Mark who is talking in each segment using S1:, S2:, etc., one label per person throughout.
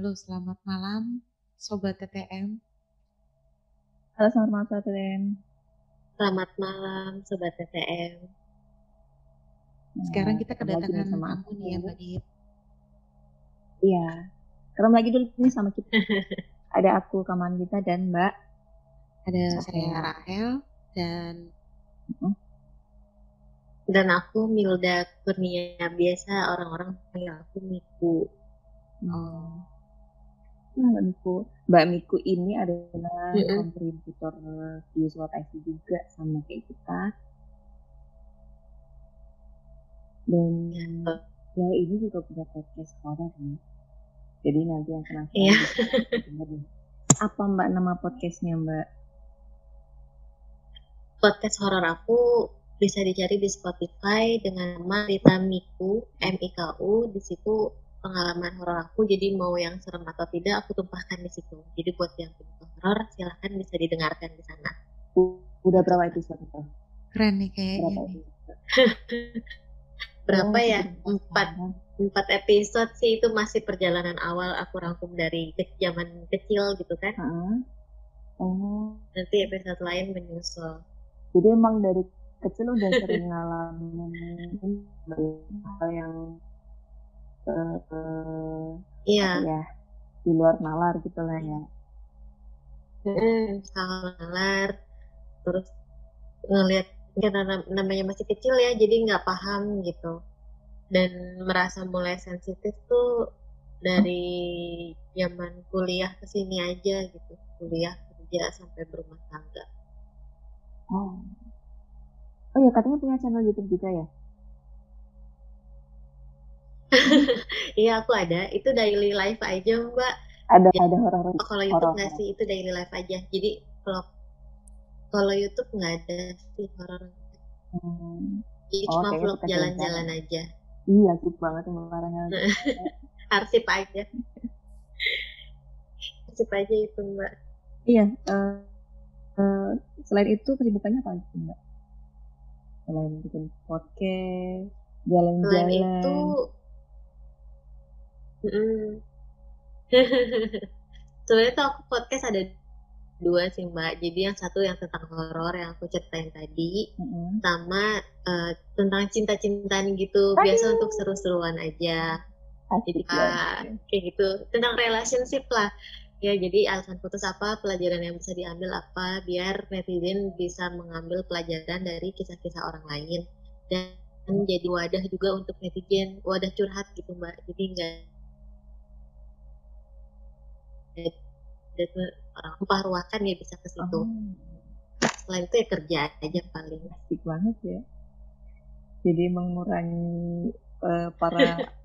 S1: Halo, selamat malam Sobat TTM.
S2: Halo, selamat malam Sobat TTM.
S3: Selamat malam Sobat TTM.
S1: Sekarang kita kedatangan tamu nih ya Mbak Dip.
S2: Iya. Kerem lagi dulu nih sama kita. Ada aku Kaman kita dan Mbak.
S1: Ada saya Rahel dan
S3: uh dan aku Milda Kurnia biasa orang-orang panggil aku Miku.
S2: Oh. Nah, Mbak Miku. Mbak Miku ini adalah mm -hmm. kontributor di SWOT IC juga sama kayak kita. Dan ya ini juga punya podcast horor nih. Jadi nanti yang kenal
S3: yeah.
S2: Apa Mbak nama podcastnya Mbak?
S3: Podcast horor aku bisa dicari di Spotify dengan nama Rita Miku M I K U di situ pengalaman horor aku jadi mau yang serem atau tidak aku tumpahkan di situ. Jadi buat yang punya horor silahkan bisa didengarkan di sana.
S2: Udah berapa episode itu?
S1: Keren nih kayaknya berapa,
S3: oh, ya? empat. Empat episode sih itu masih perjalanan awal aku rangkum dari ke zaman kecil gitu kan.
S2: Uh oh.
S3: Nanti episode lain menyusul.
S2: Jadi emang dari kecil udah sering ngalamin hal yang uh, uh,
S3: iya
S2: ya di luar nalar gitu lah ya.
S3: Hmm, salah nalar. Terus ngelihat karena namanya masih kecil ya jadi nggak paham gitu. Dan merasa mulai sensitif tuh dari zaman kuliah ke sini aja gitu. Kuliah kerja sampai berumah tangga.
S2: Oh. Oh ya katanya punya channel YouTube juga ya?
S3: Iya aku ada. Itu daily life aja mbak.
S2: Ada Jadi, ada horor.
S3: Oh, kalau YouTube nggak sih itu daily life aja. Jadi kalau kalau YouTube nggak ada sih horor. Hmm. Jadi oh, cuma vlog jalan-jalan aja.
S2: Iya sih banget kemarin.
S3: Arsip aja. Arsip aja itu mbak.
S2: Iya. Uh, uh, selain itu kesibukannya apa mbak? selain bikin podcast jalan-jalan
S3: itu sebenarnya tuh aku podcast ada dua sih mbak. Jadi yang satu yang tentang horor yang aku ceritain tadi mm-hmm. sama uh, tentang cinta-cintaan gitu. Aduh. biasa untuk seru-seruan aja.
S2: Asik
S3: jadi uh, kayak gitu. Tentang relationship lah. Ya, jadi alasan putus apa, pelajaran yang bisa diambil apa, biar netizen bisa mengambil pelajaran dari kisah-kisah orang lain. Dan jadi wadah juga untuk netizen, wadah curhat gitu mbak. Jadi enggak upah ruakan ya bisa ke situ. Oh. Selain itu ya kerja aja paling.
S2: Asik banget ya. Jadi mengurangi uh, para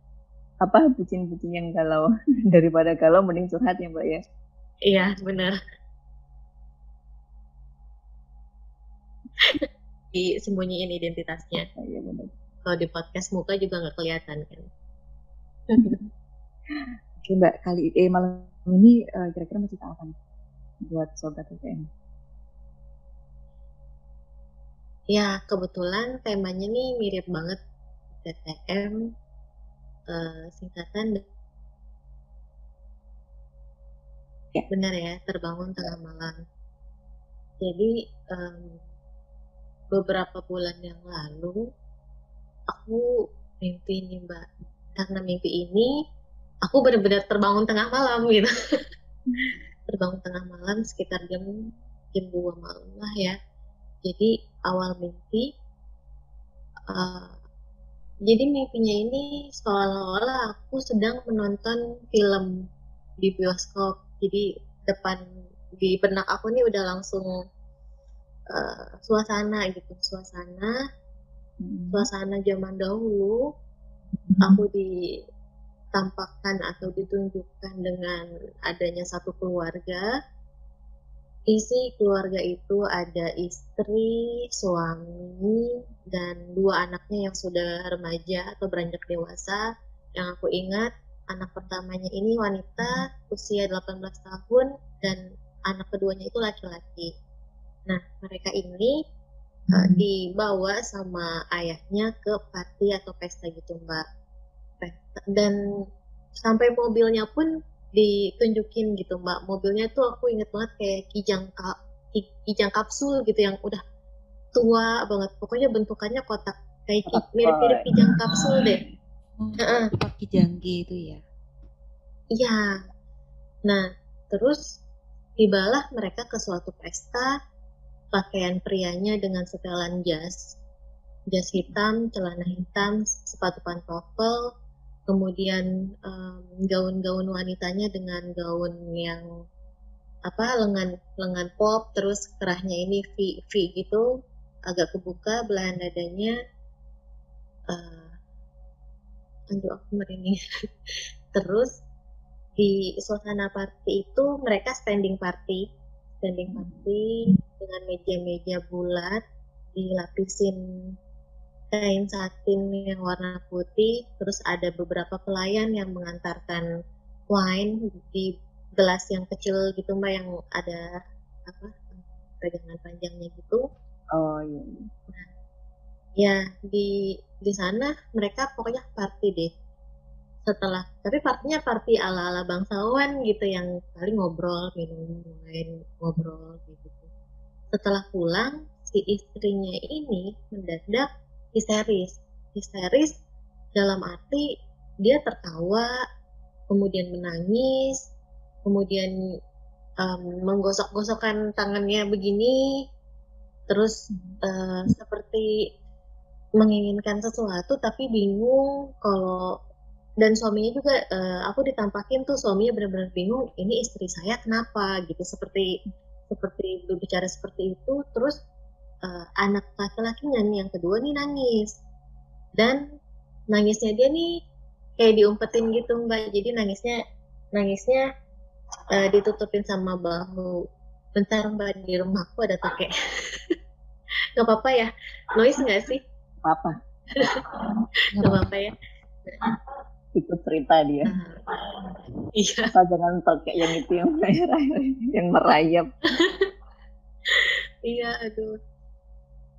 S2: apa bucin-bucin yang galau daripada galau mending curhat ya mbak ya
S3: iya benar disembunyiin identitasnya
S2: oh, iya benar
S3: kalau di podcast muka juga nggak kelihatan kan
S2: oke mbak kali eh malam ini uh, kira-kira masih tahu apa buat sobat TTM
S3: ya kebetulan temanya nih mirip banget TTM uh, singkatan ya. Benar ya terbangun tengah malam. Jadi um, beberapa bulan yang lalu aku mimpi nih mbak karena mimpi ini aku benar-benar terbangun tengah malam gitu terbangun tengah malam sekitar jam jam dua malam lah ya jadi awal mimpi uh, jadi mimpinya ini seolah-olah aku sedang menonton film di bioskop jadi depan di benak aku nih udah langsung uh, suasana gitu suasana hmm. suasana zaman dahulu hmm. aku ditampakkan atau ditunjukkan dengan adanya satu keluarga isi keluarga itu ada istri, suami, dan dua anaknya yang sudah remaja atau beranjak dewasa. Yang aku ingat, anak pertamanya ini wanita usia 18 tahun dan anak keduanya itu laki-laki. Nah, mereka ini uh, dibawa sama ayahnya ke party atau pesta gitu, Mbak. Dan sampai mobilnya pun ditunjukin gitu mbak. Mobilnya tuh aku inget banget kayak kijang ka, kijang kapsul gitu yang udah tua banget. Pokoknya bentukannya kotak kayak mirip-mirip kijang kapsul deh.
S1: Oh, uh -uh. kijanggi itu ya?
S3: Iya. Nah terus tibalah mereka ke suatu pesta pakaian prianya dengan setelan jas. Jas hitam celana hitam sepatu pantofel kemudian gaun-gaun um, wanitanya dengan gaun yang apa lengan lengan pop terus kerahnya ini V V gitu agak kebuka belahan dadanya uh, aduh aku merinding. Terus di suasana party itu mereka standing party standing party dengan meja-meja bulat dilapisin kain satin yang warna putih, terus ada beberapa pelayan yang mengantarkan wine di gelas yang kecil gitu mbak yang ada apa pegangan panjangnya gitu.
S2: Oh iya.
S3: Nah, ya di di sana mereka pokoknya party deh. Setelah tapi partinya party ala ala bangsawan gitu yang paling ngobrol minum wine ngobrol gitu. Setelah pulang si istrinya ini mendadak histeris. Histeris dalam arti dia tertawa kemudian menangis kemudian um, menggosok-gosokkan tangannya begini terus uh, seperti menginginkan sesuatu tapi bingung kalau dan suaminya juga uh, aku ditampakin tuh suaminya benar-benar bingung ini istri saya kenapa? gitu. Seperti seperti berbicara seperti itu terus uh, anak laki-lakinya nih yang kedua nih nangis. Dan nangisnya dia nih kayak diumpetin gitu mbak. Jadi nangisnya nangisnya uh, ditutupin sama bahu. Bentar mbak di rumahku ada tokek nggak apa-apa ya? Noise nggak sih?
S2: Apa
S3: nggak apa-apa ya?
S2: Ikut cerita dia.
S3: Uh, iya.
S2: Asal jangan tokek yang itu yang yang merayap.
S3: Iya aduh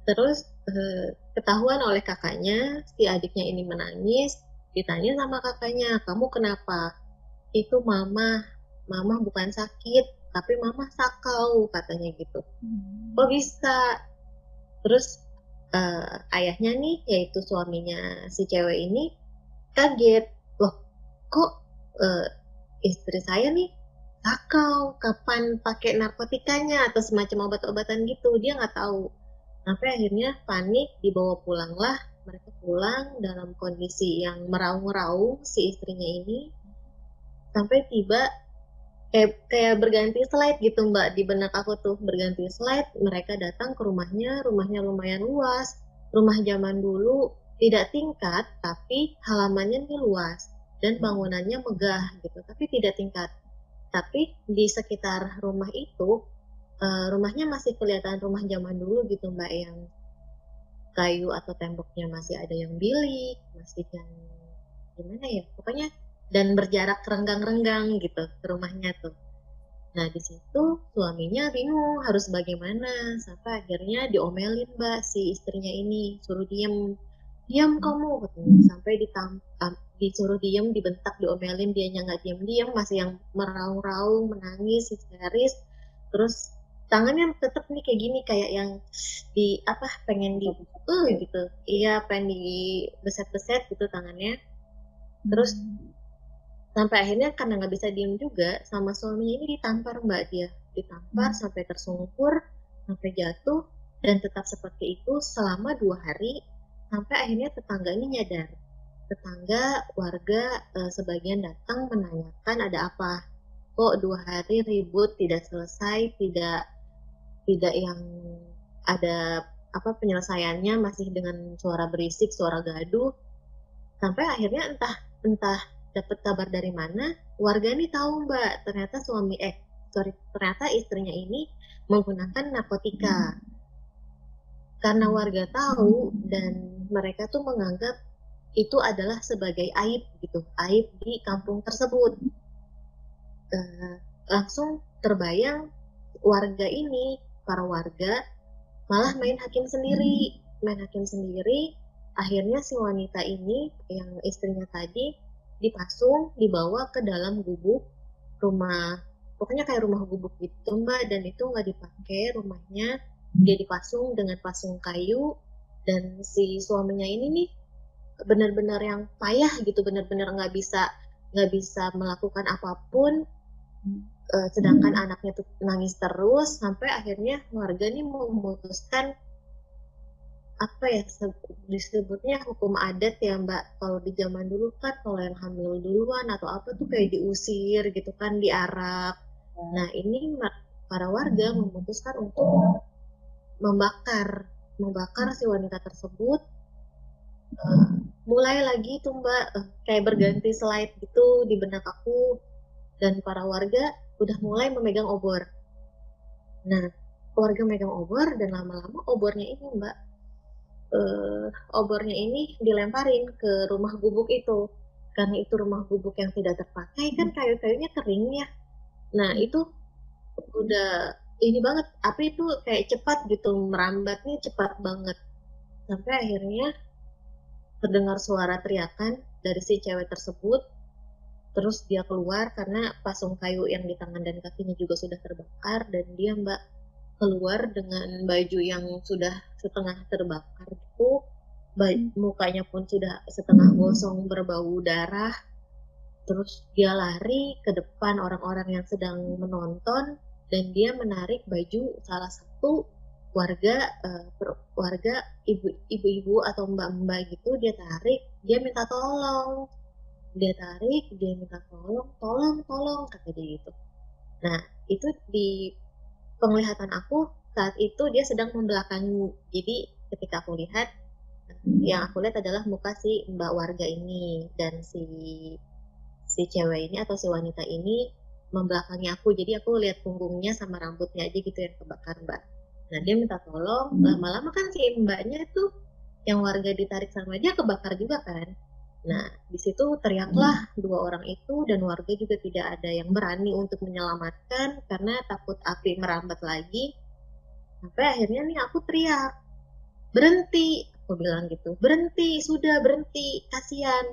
S3: Terus eh, ketahuan oleh kakaknya si adiknya ini menangis, ditanya sama kakaknya, "Kamu kenapa?" "Itu mama, mama bukan sakit, tapi mama sakau," katanya gitu. Hmm. "Kok bisa?" Terus eh, ayahnya nih, yaitu suaminya si cewek ini kaget, "Loh, kok eh, istri saya nih sakau, kapan pakai narkotikanya atau semacam obat-obatan gitu?" Dia nggak tahu sampai akhirnya panik dibawa pulanglah mereka pulang dalam kondisi yang meraung-raung si istrinya ini. Sampai tiba kayak kayak berganti slide gitu mbak. Di benak aku tuh berganti slide mereka datang ke rumahnya. Rumahnya lumayan luas. Rumah zaman dulu tidak tingkat tapi halamannya nih luas. Dan bangunannya megah gitu tapi tidak tingkat. Tapi di sekitar rumah itu uh, rumahnya masih kelihatan rumah zaman dulu gitu mbak yang kayu atau temboknya masih ada yang bilik masih yang gimana ya pokoknya dan berjarak renggang-renggang gitu ke rumahnya tuh. Nah di situ suaminya bingung harus bagaimana sampai akhirnya diomelin mbak si istrinya ini suruh diem. Diam kamu sampai ditam disuruh diem dibentak diomelin dia nggak diem diem masih yang meraung-raung menangis histeris terus tangannya tetap nih kayak gini kayak yang di apa pengen di uh gitu. Iya pengen di beset-beset gitu tangannya. Terus hmm. sampai akhirnya karena nggak bisa diem juga sama suaminya ini ditampar mbak. Dia ditampar hmm. sampai tersungkur sampai jatuh dan tetap seperti itu selama dua hari sampai akhirnya tetangga ini nyadar. Tetangga warga e, sebagian datang menanyakan ada apa. Kok dua hari ribut tidak selesai tidak tidak yang ada apa penyelesaiannya masih dengan suara berisik, suara gaduh. Sampai akhirnya entah entah dapat kabar dari mana, warga ini tahu Mbak, ternyata suami eh sorry, ternyata istrinya ini menggunakan narkotika. Hmm. Karena warga tahu dan mereka tuh menganggap itu adalah sebagai aib gitu, aib di kampung tersebut. Uh, langsung terbayang warga ini para warga malah main hakim sendiri. Main hakim sendiri akhirnya si wanita ini yang istrinya tadi dipasung dibawa ke dalam gubuk rumah. Pokoknya kayak rumah gubuk gitu mbak dan itu nggak dipakai rumahnya dia dipasung dengan pasung kayu dan si suaminya ini nih benar-benar yang payah gitu benar-benar nggak bisa nggak bisa melakukan apa pun uh, sedangkan anaknya tuh nangis terus sampai akhirnya warga nih memutuskan apa ya disebutnya hukum adat ya mbak. Kalau di zaman dulu kan kalau yang hamil duluan atau apa tuh kayak diusir gitu kan diarak. Nah ini para warga memutuskan untuk membakar membakar si wanita tersebut. Uh, mulai lagi tuh mbak uh, kayak berganti slide gitu di benak aku. Dan para warga udah mulai memegang obor. Nah warga megang obor dan lama-lama obornya ini mbak uh, obornya ini dilemparin ke rumah gubuk itu. Karena itu rumah gubuk yang tidak terpakai kan kayu-kayunya kering ya. Nah itu udah ini banget api itu kayak cepat gitu merambatnya cepat banget. Sampai akhirnya terdengar suara teriakan dari si cewek tersebut terus dia keluar karena pasung kayu yang di tangan dan kakinya juga sudah terbakar dan dia mbak keluar dengan baju yang sudah setengah terbakar itu baju, mukanya pun sudah setengah gosong berbau darah. Terus dia lari ke depan orang-orang yang sedang menonton dan dia menarik baju salah satu warga uh, warga ibu-ibu atau mbak-mbak gitu dia tarik dia minta tolong dia tarik dia minta tolong tolong tolong kata dia gitu nah itu di penglihatan aku saat itu dia sedang membelakangi. Jadi ketika aku lihat, yang aku lihat adalah muka si mbak warga ini dan si si cewek ini atau si wanita ini membelakangi aku. Jadi aku lihat punggungnya sama rambutnya aja gitu yang kebakar mbak. Nah dia minta tolong. Lama-lama kan si mbaknya itu yang warga ditarik sama dia kebakar juga kan. Nah, di situ teriaklah dua orang itu dan warga juga tidak ada yang berani untuk menyelamatkan karena takut api merambat lagi. Sampai akhirnya nih aku teriak, berhenti, aku bilang gitu, berhenti, sudah berhenti, kasihan.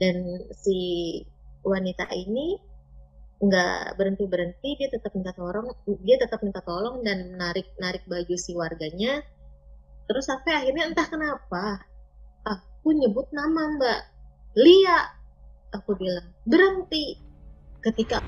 S3: Dan si wanita ini nggak berhenti berhenti, dia tetap minta tolong, dia tetap minta tolong dan narik narik baju si warganya. Terus sampai akhirnya entah kenapa, aku nyebut nama mbak Lia aku bilang berhenti. Ketika